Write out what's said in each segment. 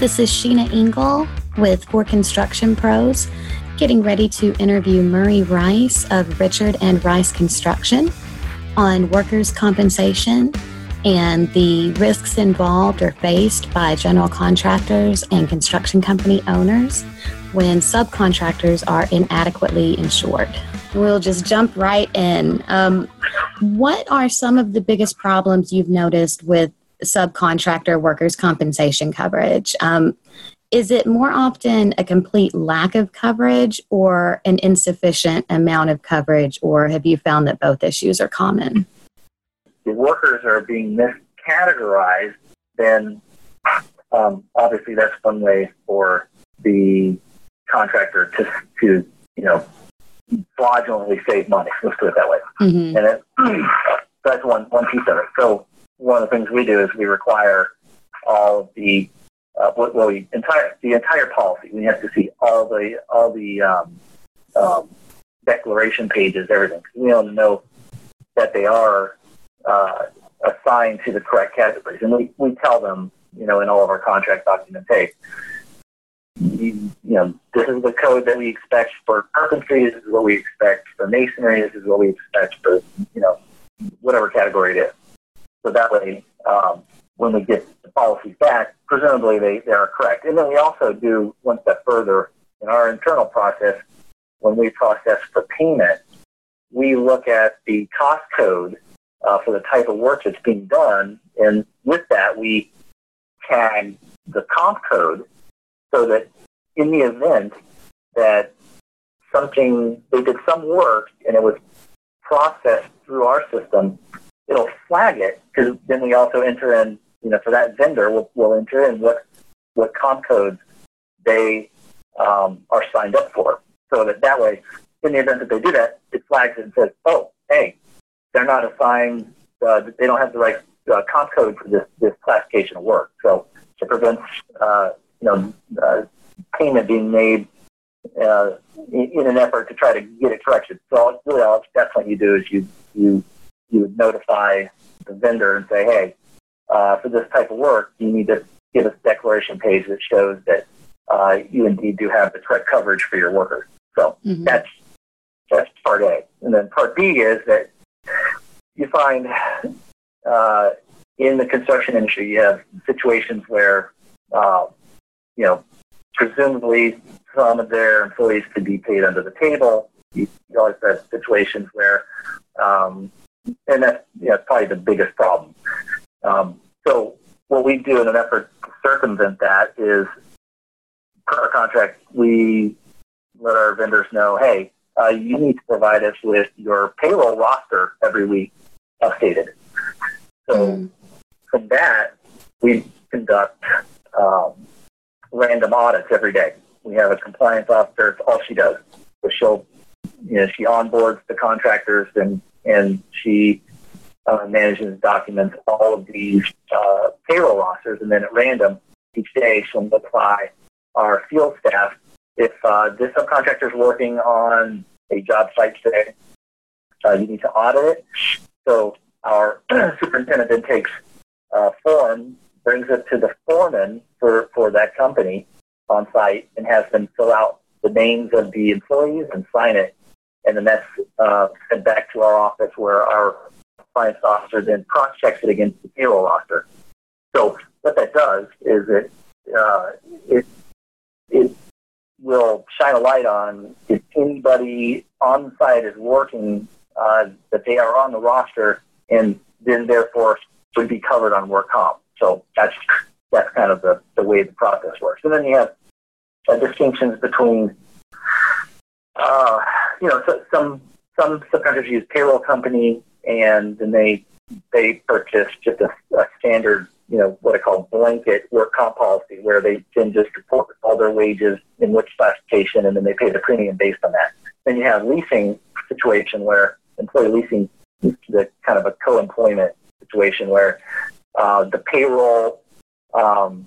This is Sheena Ingle with For Construction Pros, getting ready to interview Murray Rice of Richard and Rice Construction on workers' compensation and the risks involved or faced by general contractors and construction company owners when subcontractors are inadequately insured. We'll just jump right in. Um, what are some of the biggest problems you've noticed with subcontractor workers' compensation coverage? Um, is it more often a complete lack of coverage or an insufficient amount of coverage, or have you found that both issues are common? The workers are being miscategorized, then um, obviously that's one way for the contractor to, to you know, fraudulently save money. Let's put it that way. Mm-hmm. And it, that's one one piece of it. So one of the things we do is we require all of the uh, we entire the entire policy. We have to see all the all the um, um, declaration pages, everything. We want to know that they are uh, assigned to the correct categories, and we, we tell them, you know, in all of our contract documents, hey, you know, this is the code that we expect for carpentry. This is what we expect for masonry. This is what we expect for, you know, whatever category it is. So that way, um, when we get the policies back, presumably they, they are correct. And then we also do one step further in our internal process. When we process for payment, we look at the cost code uh, for the type of work that's being done, and with that, we tag the comp code so that in the event that something they did some work and it was processed through our system, it'll flag it because then we also enter in, you know, for that vendor, we'll, we'll enter in what what comp codes they um, are signed up for, so that that way, in the event that they do that, it flags it and says, oh, hey, they're not assigned, uh, they don't have the right uh, comp code for this this classification of work. So it prevents uh, you know, uh, payment being made uh, in, in, an effort to try to get it corrected. So really, all that's what you do is you you you would notify the vendor and say, hey, uh, for this type of work, you need to give us a declaration page that shows that uh, you indeed do have the correct coverage for your workers. So mm-hmm. that's that's part A, and then part B is that you find uh, in the construction industry you have situations where uh, you know, presumably some of their employees could be paid under the table. You, you always have situations where, um, and that's know, probably the biggest problem. Um, so what we do in an effort to circumvent that is, per our contract, we let our vendors know, hey, uh, you need to provide us with your payroll roster every week updated. So mm. from that, we conduct um, random audits every day. We have a compliance officer. It's all she does. So she'll, you know, she onboards the contractors and and she uh, manages documents all of these uh, payroll rosters, and then at random each day she'll notify our field staff if uh, this subcontractor is working on a job site today. Uh, you need to audit it. So our superintendent then takes a form brings it to the foreman for, for that company on site and has them fill out the names of the employees and sign it. And then that's uh, sent back to our office where our compliance officer then cross-checks it against the payroll roster. So what that does is it, uh, it, it will shine a light on if anybody on site is working uh, that they are on the roster and then therefore would be covered on work comp. So that's that's kind of the, the way the process works. And then you have uh, distinctions between, uh, you know, so, some some subcontractors use payroll company, and then they they purchase just a, a standard, you know, what I call blanket work comp policy, where they can just report all their wages in which classification, and then they pay the premium based on that. Then you have leasing situation where employee leasing is the kind of a co-employment situation where uh, the payroll, um,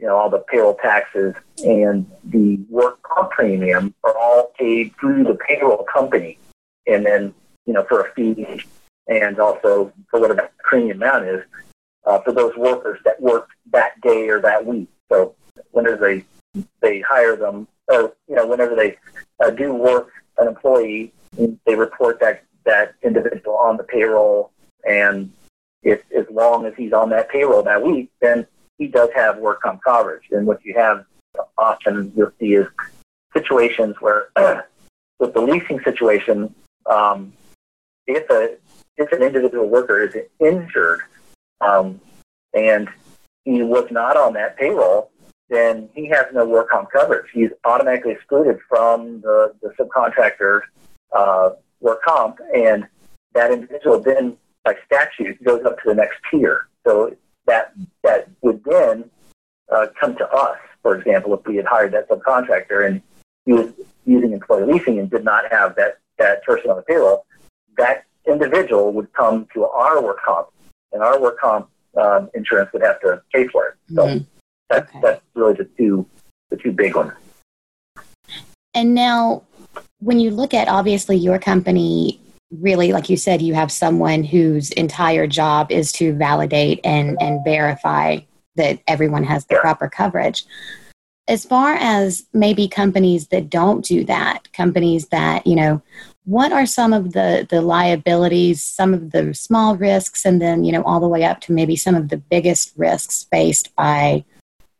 you know, all the payroll taxes and the work comp premium are all paid through the payroll company. And then, you know, for a fee and also for whatever the premium amount is uh, for those workers that work that day or that week. So whenever they they hire them, or you know, whenever they uh, do work an employee, they report that that individual on the payroll, and if as long as he's on that payroll that week, then he does have work comp coverage. And what you have often you'll see is situations where, with the leasing situation, um, if a if an individual worker is injured um, and he was not on that payroll, then he has no work comp coverage. He's automatically excluded from the, the subcontractor uh, work comp, and that individual then, by statute, goes up to the next tier. So that that would then uh, come to us, for example, if we had hired that subcontractor and he was using employee leasing and did not have that, that person on the payroll, that individual would come to our work comp, and our work comp um, insurance would have to pay for it. So mm-hmm. that's, okay. that's really the two the two big ones. And now, when you look at obviously your company, really, like you said, you have someone whose entire job is to validate and and verify that everyone has the proper coverage. As far as maybe companies that don't do that, companies that, you know, what are some of the, the liabilities, some of the small risks, and then, you know, all the way up to maybe some of the biggest risks faced by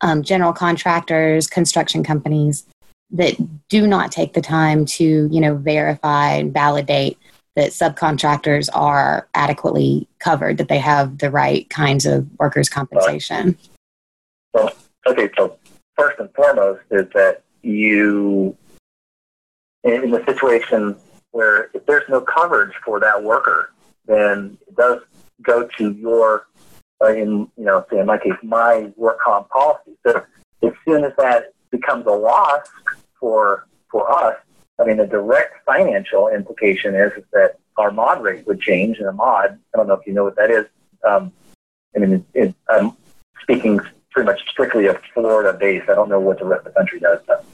um, general contractors, construction companies that do not take the time to, you know, verify and validate that subcontractors are adequately covered, that they have the right kinds of workers' compensation? Well, okay, so first and foremost is that you, in the situation where if there's no coverage for that worker, then it does go to your, uh, in you know, say in my case, my work comp policy. So as soon as that becomes a loss for for us, I mean, the direct financial implication is, is that our mod rate would change. And a mod, I don't know if you know what that is. Um, I mean, it, it, I'm speaking pretty much strictly of Florida base. I don't know what the rest of the country does. But,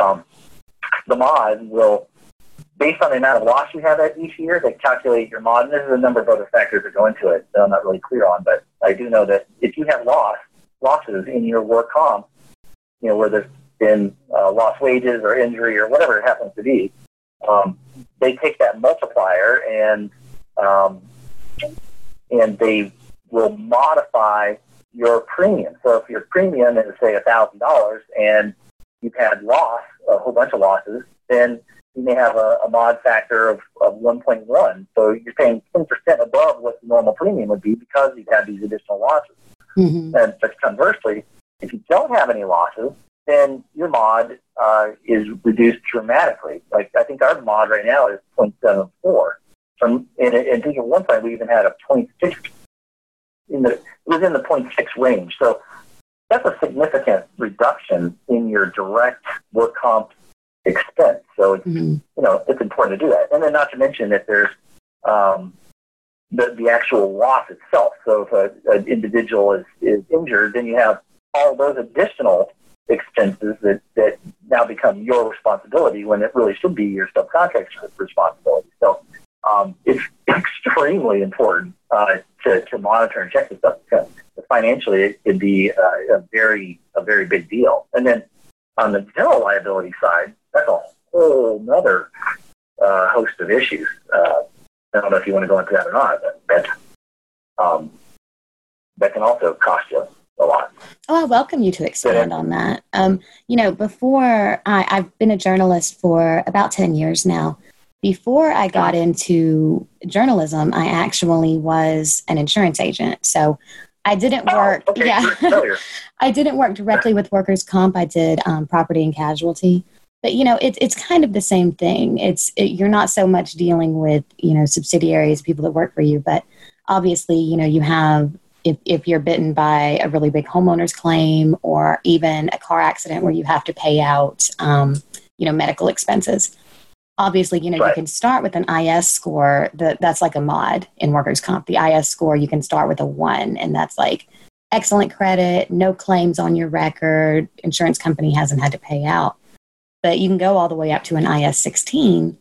um, the mod will, based on the amount of loss you have at each year, they calculate your mod. And there's a number of other factors that go into it that I'm not really clear on. But I do know that if you have loss losses in your work comp, you know, where there's been uh, lost wages or injury or whatever it happens to be, um, they take that multiplier and um, and they will modify your premium. So if your premium is say thousand dollars and you've had loss, a whole bunch of losses, then you may have a, a mod factor of, of 1.1. So you're paying 10% above what the normal premium would be because you've had these additional losses. Mm-hmm. And but conversely, if you don't have any losses, then your mod uh, is reduced dramatically. Like I think our mod right now is 0.74. From and, and I think at one point we even had a 0.6 in the within the 0.6 range. So that's a significant reduction in your direct work comp expense. So it's, mm-hmm. you know it's important to do that, and then not to mention that there's um, the the actual loss itself. So if a, an individual is is injured, then you have all those additional expenses that, that now become your responsibility when it really should be your subcontractor's responsibility. So um, it's extremely important uh, to, to monitor and check this stuff because financially it could be uh, a very a very big deal. And then on the general liability side, that's a whole other uh, host of issues. Uh, I don't know if you want to go into that or not, but um, that can also cost you. Oh, I welcome you to expand on that. Um, you know, before I, I've been a journalist for about 10 years now. Before I got into journalism, I actually was an insurance agent. So I didn't oh, work. Oh, okay. Yeah, I didn't work directly with workers' comp. I did um, property and casualty. But you know, it's it's kind of the same thing. It's it, you're not so much dealing with you know subsidiaries, people that work for you, but obviously, you know, you have if, if you're bitten by a really big homeowner's claim or even a car accident where you have to pay out, um, you know, medical expenses obviously you know right. you can start with an is score that that's like a mod in workers comp the is score you can start with a one and that's like excellent credit no claims on your record insurance company hasn't had to pay out but you can go all the way up to an is 16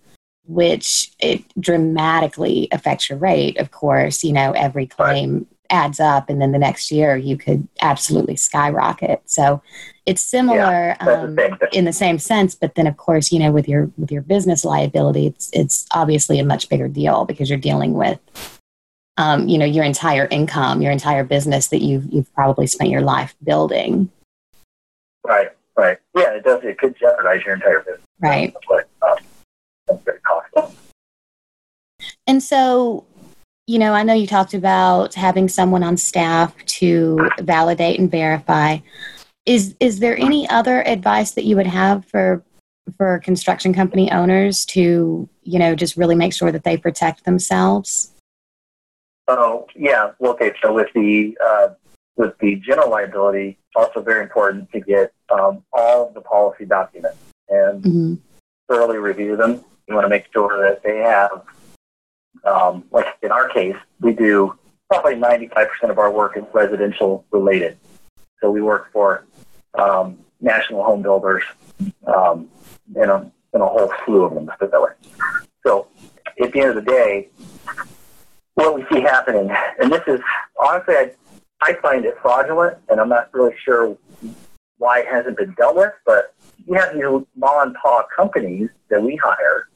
which it dramatically affects your rate of course you know every claim. Adds up, and then the next year you could absolutely skyrocket. So it's similar Yeah, um, in the same sense, but then of course, you know, with your with your business liability, it's it's obviously a much bigger deal because you're dealing with um, you know your entire income, your entire business that you've you've probably spent your life building. Right, right. Yeah, it does. It could jeopardize your entire business. Right. But um, that's very costly. And so, you know, I know you talked about having someone on staff to validate and verify. Is is there any other advice that you would have for for construction company owners to, you know, just really make sure that they protect themselves? Oh, yeah. Okay. So with the uh, with the general liability, it's also very important to get um, all of the policy documents and hmm thoroughly review them. You want to make sure that they have, um, like in our case, we do probably 95% of our work is residential related. So we work for um, national home builders um, and, a, and a whole slew of them, put that way. So at the end of the day, what we see happening, and this is honestly, I, I find it fraudulent, and I'm not really sure why it hasn't been dealt with, but you have these mom and pop companies that we hire.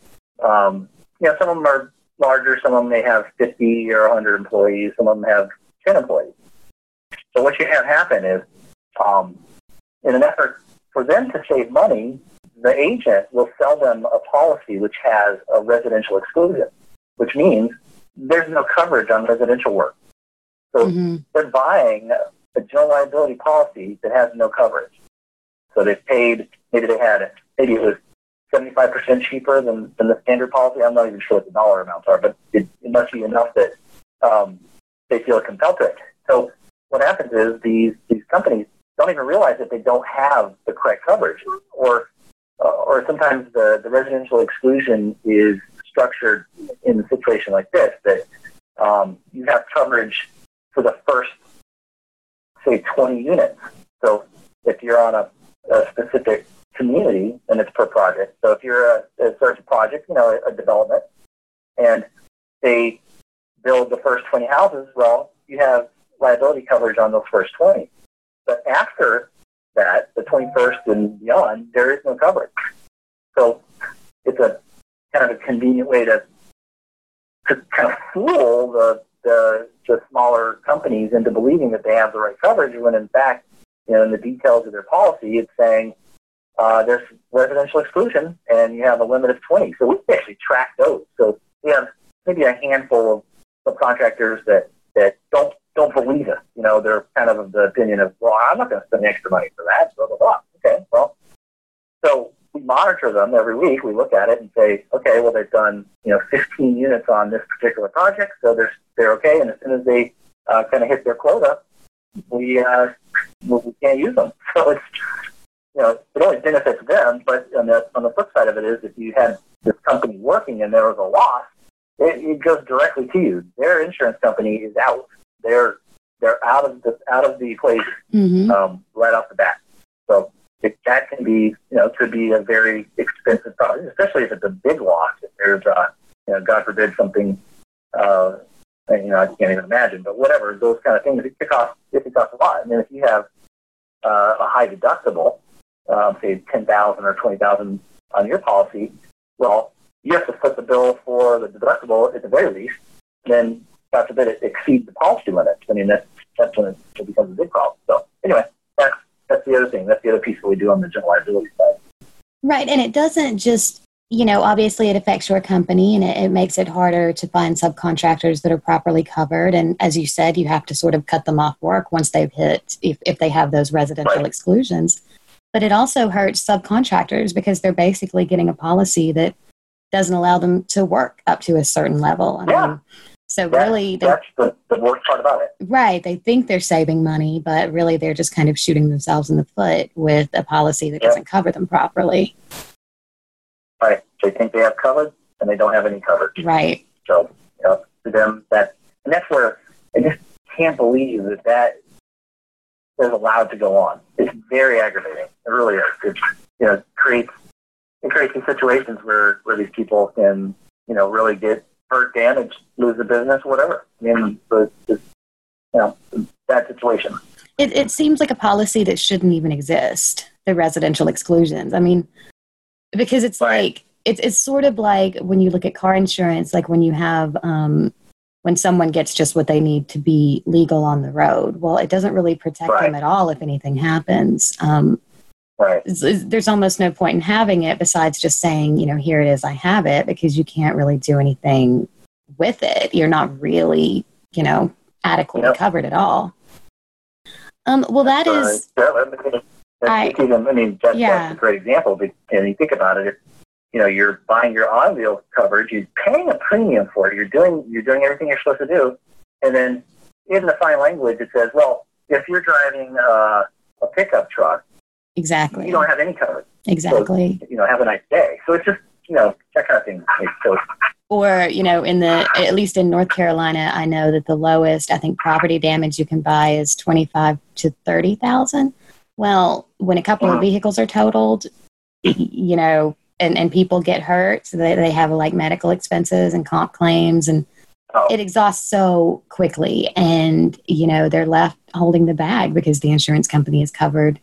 Um, you know, some of them are larger, some of them may have 50 or 100 employees, some of them have 10 employees. So what you have happen is, um, in an effort for them to save money, the agent will sell them a policy which has a residential exclusion, which means there's no coverage on residential work. So hmm they're buying a general liability policy that has no coverage. So they've paid, maybe they had, it, maybe it was 75% cheaper than, than the standard policy. I'm not even sure what the dollar amounts are, but it, it must be enough that um, they feel compelled to it. So what happens is these, these companies don't even realize that they don't have the correct coverage. Or, uh, or sometimes the, the residential exclusion is structured in a situation like this, that um, you have coverage for the first, say, 20 units. So if you're on a, a specific community, and it's per project. So if you're a, a certain project, you know, a, a development, and they build the first 20 houses, well, you have liability coverage on those first 20. But after that, the 21st and beyond, there is no coverage. So it's a kind of a convenient way to to kind of fool the, the the smaller companies into believing that they have the right coverage when in fact, you know, in the details of their policy, it's saying uh, there's residential exclusion and you have a limit of 20. So we actually track those. So we have maybe a handful of subcontractors that, that don't don't believe it. You know, they're kind of of the opinion of, well, I'm not going to spend extra money for that, blah, blah, blah. Okay, well, so we monitor them every week. We look at it and say, okay, well, they've done, you know, 15 units on this particular project, so they're, they're okay. And as soon as they uh, kind of hit their quota, we, uh, we can't use them. So it's, you know, it only benefits them, but on the, on the flip side of it is if you had this company working and there was a loss, it, it goes directly to you. Their insurance company is out. They're they're out of the out of the equation hmm um, right off the bat. So it, that can be you know could be a very expensive problem, especially if it's a big loss. If there's a you know God forbid something uh, you know I can't even imagine, but whatever those kind of things it could cost it could cost a lot. And then if you have uh, a high deductible, um, say ten thousand or twenty thousand on your policy, well you have to foot the bill for the deductible at the very least. Then God forbid it exceeds the policy limits. I mean, that's, that's when it, it becomes a big problem. So anyway, that's, that's the other thing. That's the other piece that we do on the general liability side. Right. And it doesn't just, you know, obviously it affects your company and it, it makes it harder to find subcontractors that are properly covered. And as you said, you have to sort of cut them off work once they've hit, if, if they have those residential Right. exclusions. But it also hurts subcontractors because they're basically getting a policy that doesn't allow them to work up to a certain level. I Yeah. mean, so That- really, they That's the, the worst part about it. Right. They think they're saving money, but really they're just kind of shooting themselves in the foot with a policy that Yeah. doesn't cover them properly. Right. They think they have coverage and they don't have any coverage. Right. So, you know, to them, that, and that's where I just can't believe that that is allowed to go on. It's very aggravating. It really is. It, you know, creates, it creates these situations where, where these people can, you know, really get hurt, damaged, lose the business, whatever. I mean, but it's, you know, that situation. It, it seems like a policy that shouldn't even exist. The residential exclusions. I mean, because it's Right. like it's it's sort of like when you look at car insurance, like when you have um, when someone gets just what they need to be legal on the road. Well, it doesn't really protect Right. them at all if anything happens. Um, Right. there's almost no point in having it besides just saying, you know, here it is, I have it, because you can't really do anything with it. You're not really, you know, adequately Yep. covered at all. Um, well, that is, I mean, that's I- mean, that, Yeah. that's a great example. But, and you think about it, you know, you're buying your automobile coverage, you're paying a premium for it. You're doing, you're doing everything you're supposed to do. And then in the fine language, it says, well, if you're driving uh, a pickup truck, exactly, you don't have any coverage. exactly. You know, have a nice day. So it's just, you know, that kind of thing. so Or, you know, in the, at least in North Carolina, I know that the lowest, I think, property damage you can buy is 25 to 30,000. Well, when a couple of Mhm. vehicles are totaled, you know, and, and people get hurt, so they, they have like medical expenses and comp claims, and Oh. it exhausts so quickly. And, you know, they're left holding the bag because the insurance company has covered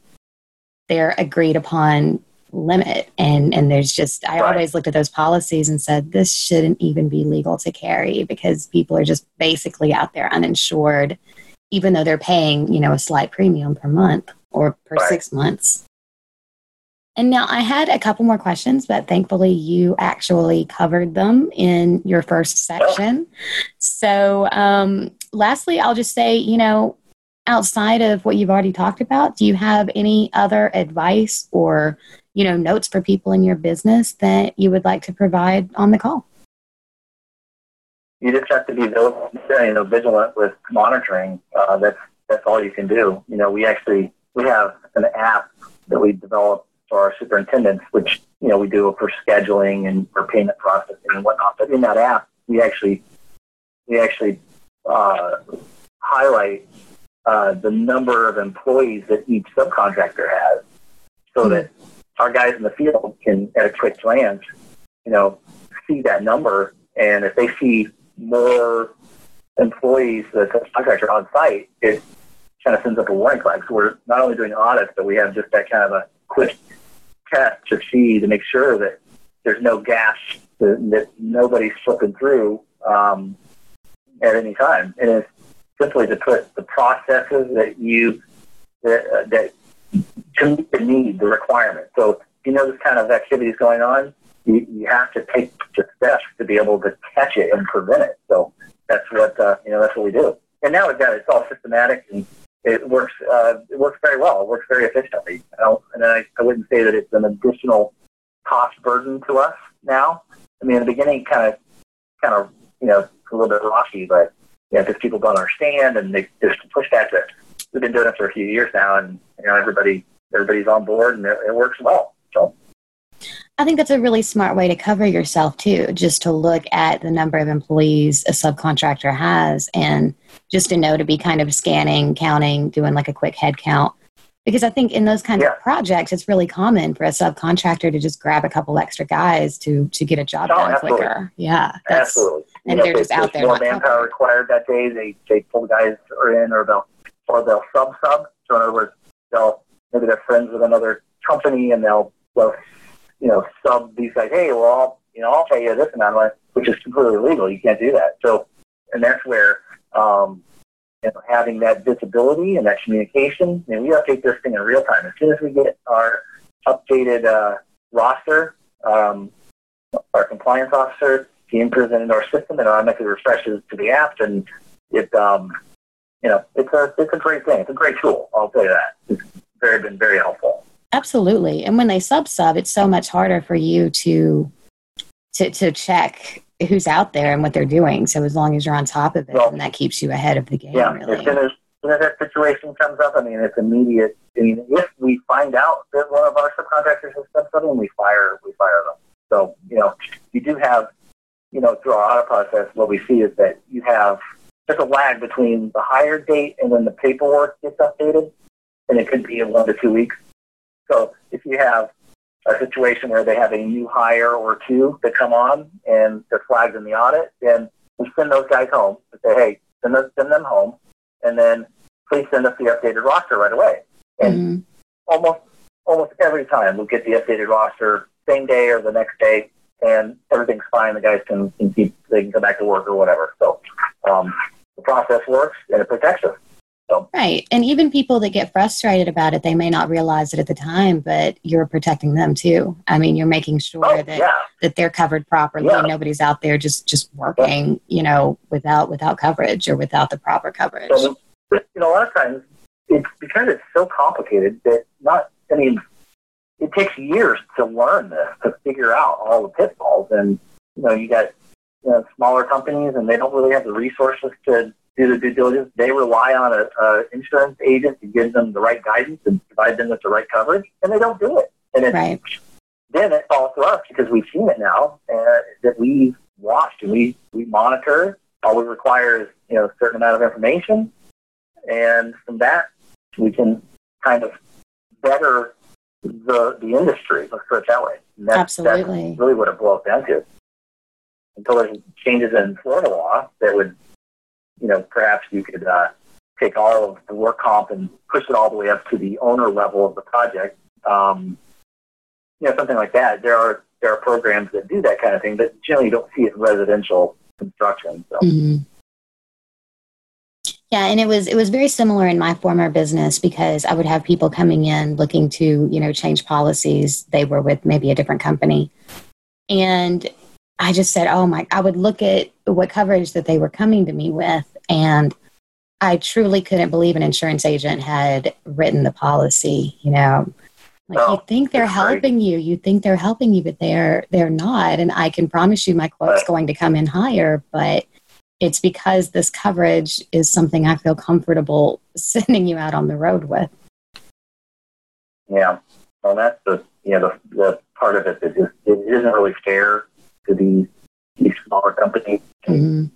their agreed upon limit. And, and there's just, I Right. always looked at those policies and said, this shouldn't even be legal to carry because people are just basically out there uninsured, even though they're paying, you know, a slight premium per month or per Right. six months. And now I had a couple more questions, but thankfully you actually covered them in your first section. So, um, lastly, I'll just say, you know, outside of what you've already talked about, do you have any other advice or, you know, notes for people in your business that you would like to provide on the call? you just have to be you know, vigilant with monitoring. Uh, that's that's all you can do. You know, we actually we have an app that we developed for our superintendents, which you know we do for scheduling and for payment processing and whatnot. But in that app, we actually we actually uh, highlight uh, the number of employees that each subcontractor has, so that our guys in the field can, at a quick glance, you know, see that number. And if they see more employees that the contractor on site, it kind of sends up a warning flag. So we're not only doing audits, but we have just that kind of a quick test to see to make sure that there's no gaps that, that nobody's slipping through um, at any time. And it's simply to put the processes that you that, uh, that to meet the need, the requirement. So if you know this kind of activity is going on, you, you have to take the steps to be able to catch it and prevent it. So that's what uh, you know. That's what we do. And now we've got it's all systematic and it works. Uh, it works very well. It works very efficiently. Know? And I, I wouldn't say that it's an additional cost burden to us now. I mean, in the beginning, kind of, kind of, you know, a little bit rocky, but you know, because people don't understand and they just push back. But we've been doing it for a few years now, and you know, everybody, everybody's on board, and it, it works well. So. I think that's a really smart way to cover yourself too, just to look at the number of employees a subcontractor has and just to know to be kind of scanning, counting, doing like a quick head count. Because I think in those kinds Yeah. of projects, it's really common for a subcontractor to just grab a couple extra guys to to get a job Oh, done absolutely. quicker. Yeah, that's, Absolutely. and You they're just out there More manpower required that day. They they pull the guys in, or they'll or they'll sub sub. So in other words, they'll maybe they're friends with another company, and they'll they'll you know sub these guys. Hey, well, I'll, you know, I'll pay you this amount of money, which is completely illegal. You can't do that. So, and that's where um, you know having that visibility and that communication. And we update this thing in real time. As soon as we get our updated uh, roster, um, our compliance officer he it into our system and automatically refreshes to the app and it um you know it's a it's a great thing it's a great tool i'll tell you that it's very been very helpful Absolutely. And when they sub sub, it's so much harder for you to to to check who's out there and what they're doing. So as long as you're on top of it, Well, and that keeps you ahead of the game, yeah really. as soon as, as soon as that situation comes up i mean it's immediate I mean, if we find out that one of our subcontractors has done something we fire we fire them so you know you do have you know through our audit process what we see is that you have there's a lag between the hire date and when the paperwork gets updated and it could be in one to two weeks So if you have a situation where they have a new hire or two that come on and they're flagged in the audit, then we send those guys home and say, hey, send, those, send them home. and then please send us the updated roster right away. And mm-hmm. almost almost every time we'll get the updated roster same day or the next day, and everything's fine. The guys can, can keep they can go back to work or whatever. So um, the process works and it protects us. So. Right. And even people that get frustrated about it, they may not realize it at the time, but you're protecting them too. I mean, you're making sure oh, that yeah. that they're covered properly. Yeah. Nobody's out there just just working, you know, without without coverage or without the proper coverage. So, you know, a lot of times it's because it's so complicated that not I mean, it takes years to learn this, to figure out all the pitfalls and you know, you got you know, smaller companies and they don't really have the resources to do the due diligence. They rely on a, a insurance agent to give them the right guidance and provide them with the right coverage, and they don't do it. And it, right. then it falls to us because we've seen it now uh, that we watched and we, we monitor. All we require is you know a certain amount of information, and from that we can kind of better the the industry. Let's put it that way. That's, Absolutely. That's really what it boils down to. Until there's changes in Florida law that would you know, perhaps you could uh, take all of the work comp and push it all the way up to the owner level of the project. Um, you know, something like that. There are there are programs that do that kind of thing, but generally you don't see it in residential construction. So. Mm-hmm. Yeah, and it was it was very similar in my former business because I would have people coming in looking to you know change policies. They were with maybe a different company, and I just said, oh my, I would look at what coverage that they were coming to me with. And I truly couldn't believe an insurance agent had written the policy, you know. Like you think they're helping you, you think they're helping you, but they're they're not. And I can promise you my quote's going to come in higher, but it's because this coverage is something I feel comfortable sending you out on the road with. Yeah. Well that's the you know the, the part of it that just it isn't really fair to these, these smaller companies. Mm-hmm.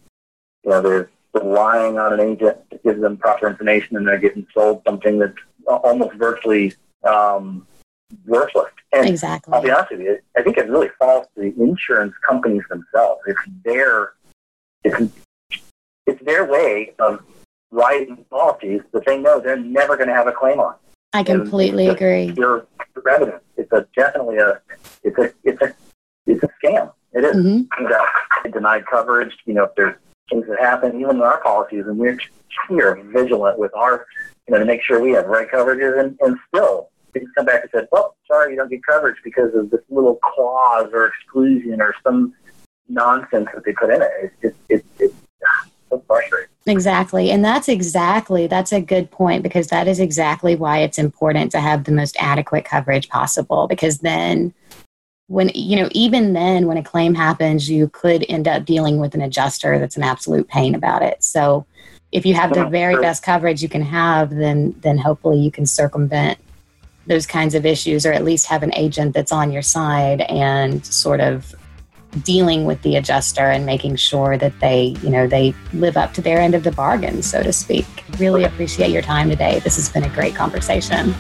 You know, they're relying on an agent to give them proper information, and they're getting sold something that's almost virtually um, worthless. And exactly. I'll be honest with you, I think it really falls to the insurance companies themselves. It's their it's, it's their way of writing policies that they know they're never going to have a claim on. I completely agree. Pure revenue. It's a definitely a it's a it's a it's a scam. It is. Mm-hmm. Know, denied coverage. You know, if there's things that happen, even in our policies, and we're we are vigilant with our, you know, to make sure we have right coverages, and, and still they just come back and said, well, sorry, you don't get coverage because of this little clause or exclusion or some nonsense that they put in it. It's just, it's, it's so frustrating. Exactly. And that's exactly, that's a good point because that is exactly why it's important to have the most adequate coverage possible because then when you know even then when a claim happens you could end up dealing with an adjuster that's an absolute pain about it. So if you have the very best coverage you can have then then hopefully you can circumvent those kinds of issues or at least have an agent that's on your side and sort of dealing with the adjuster and making sure that they you know they live up to their end of the bargain so to speak. Really appreciate your time today. This has been a great conversation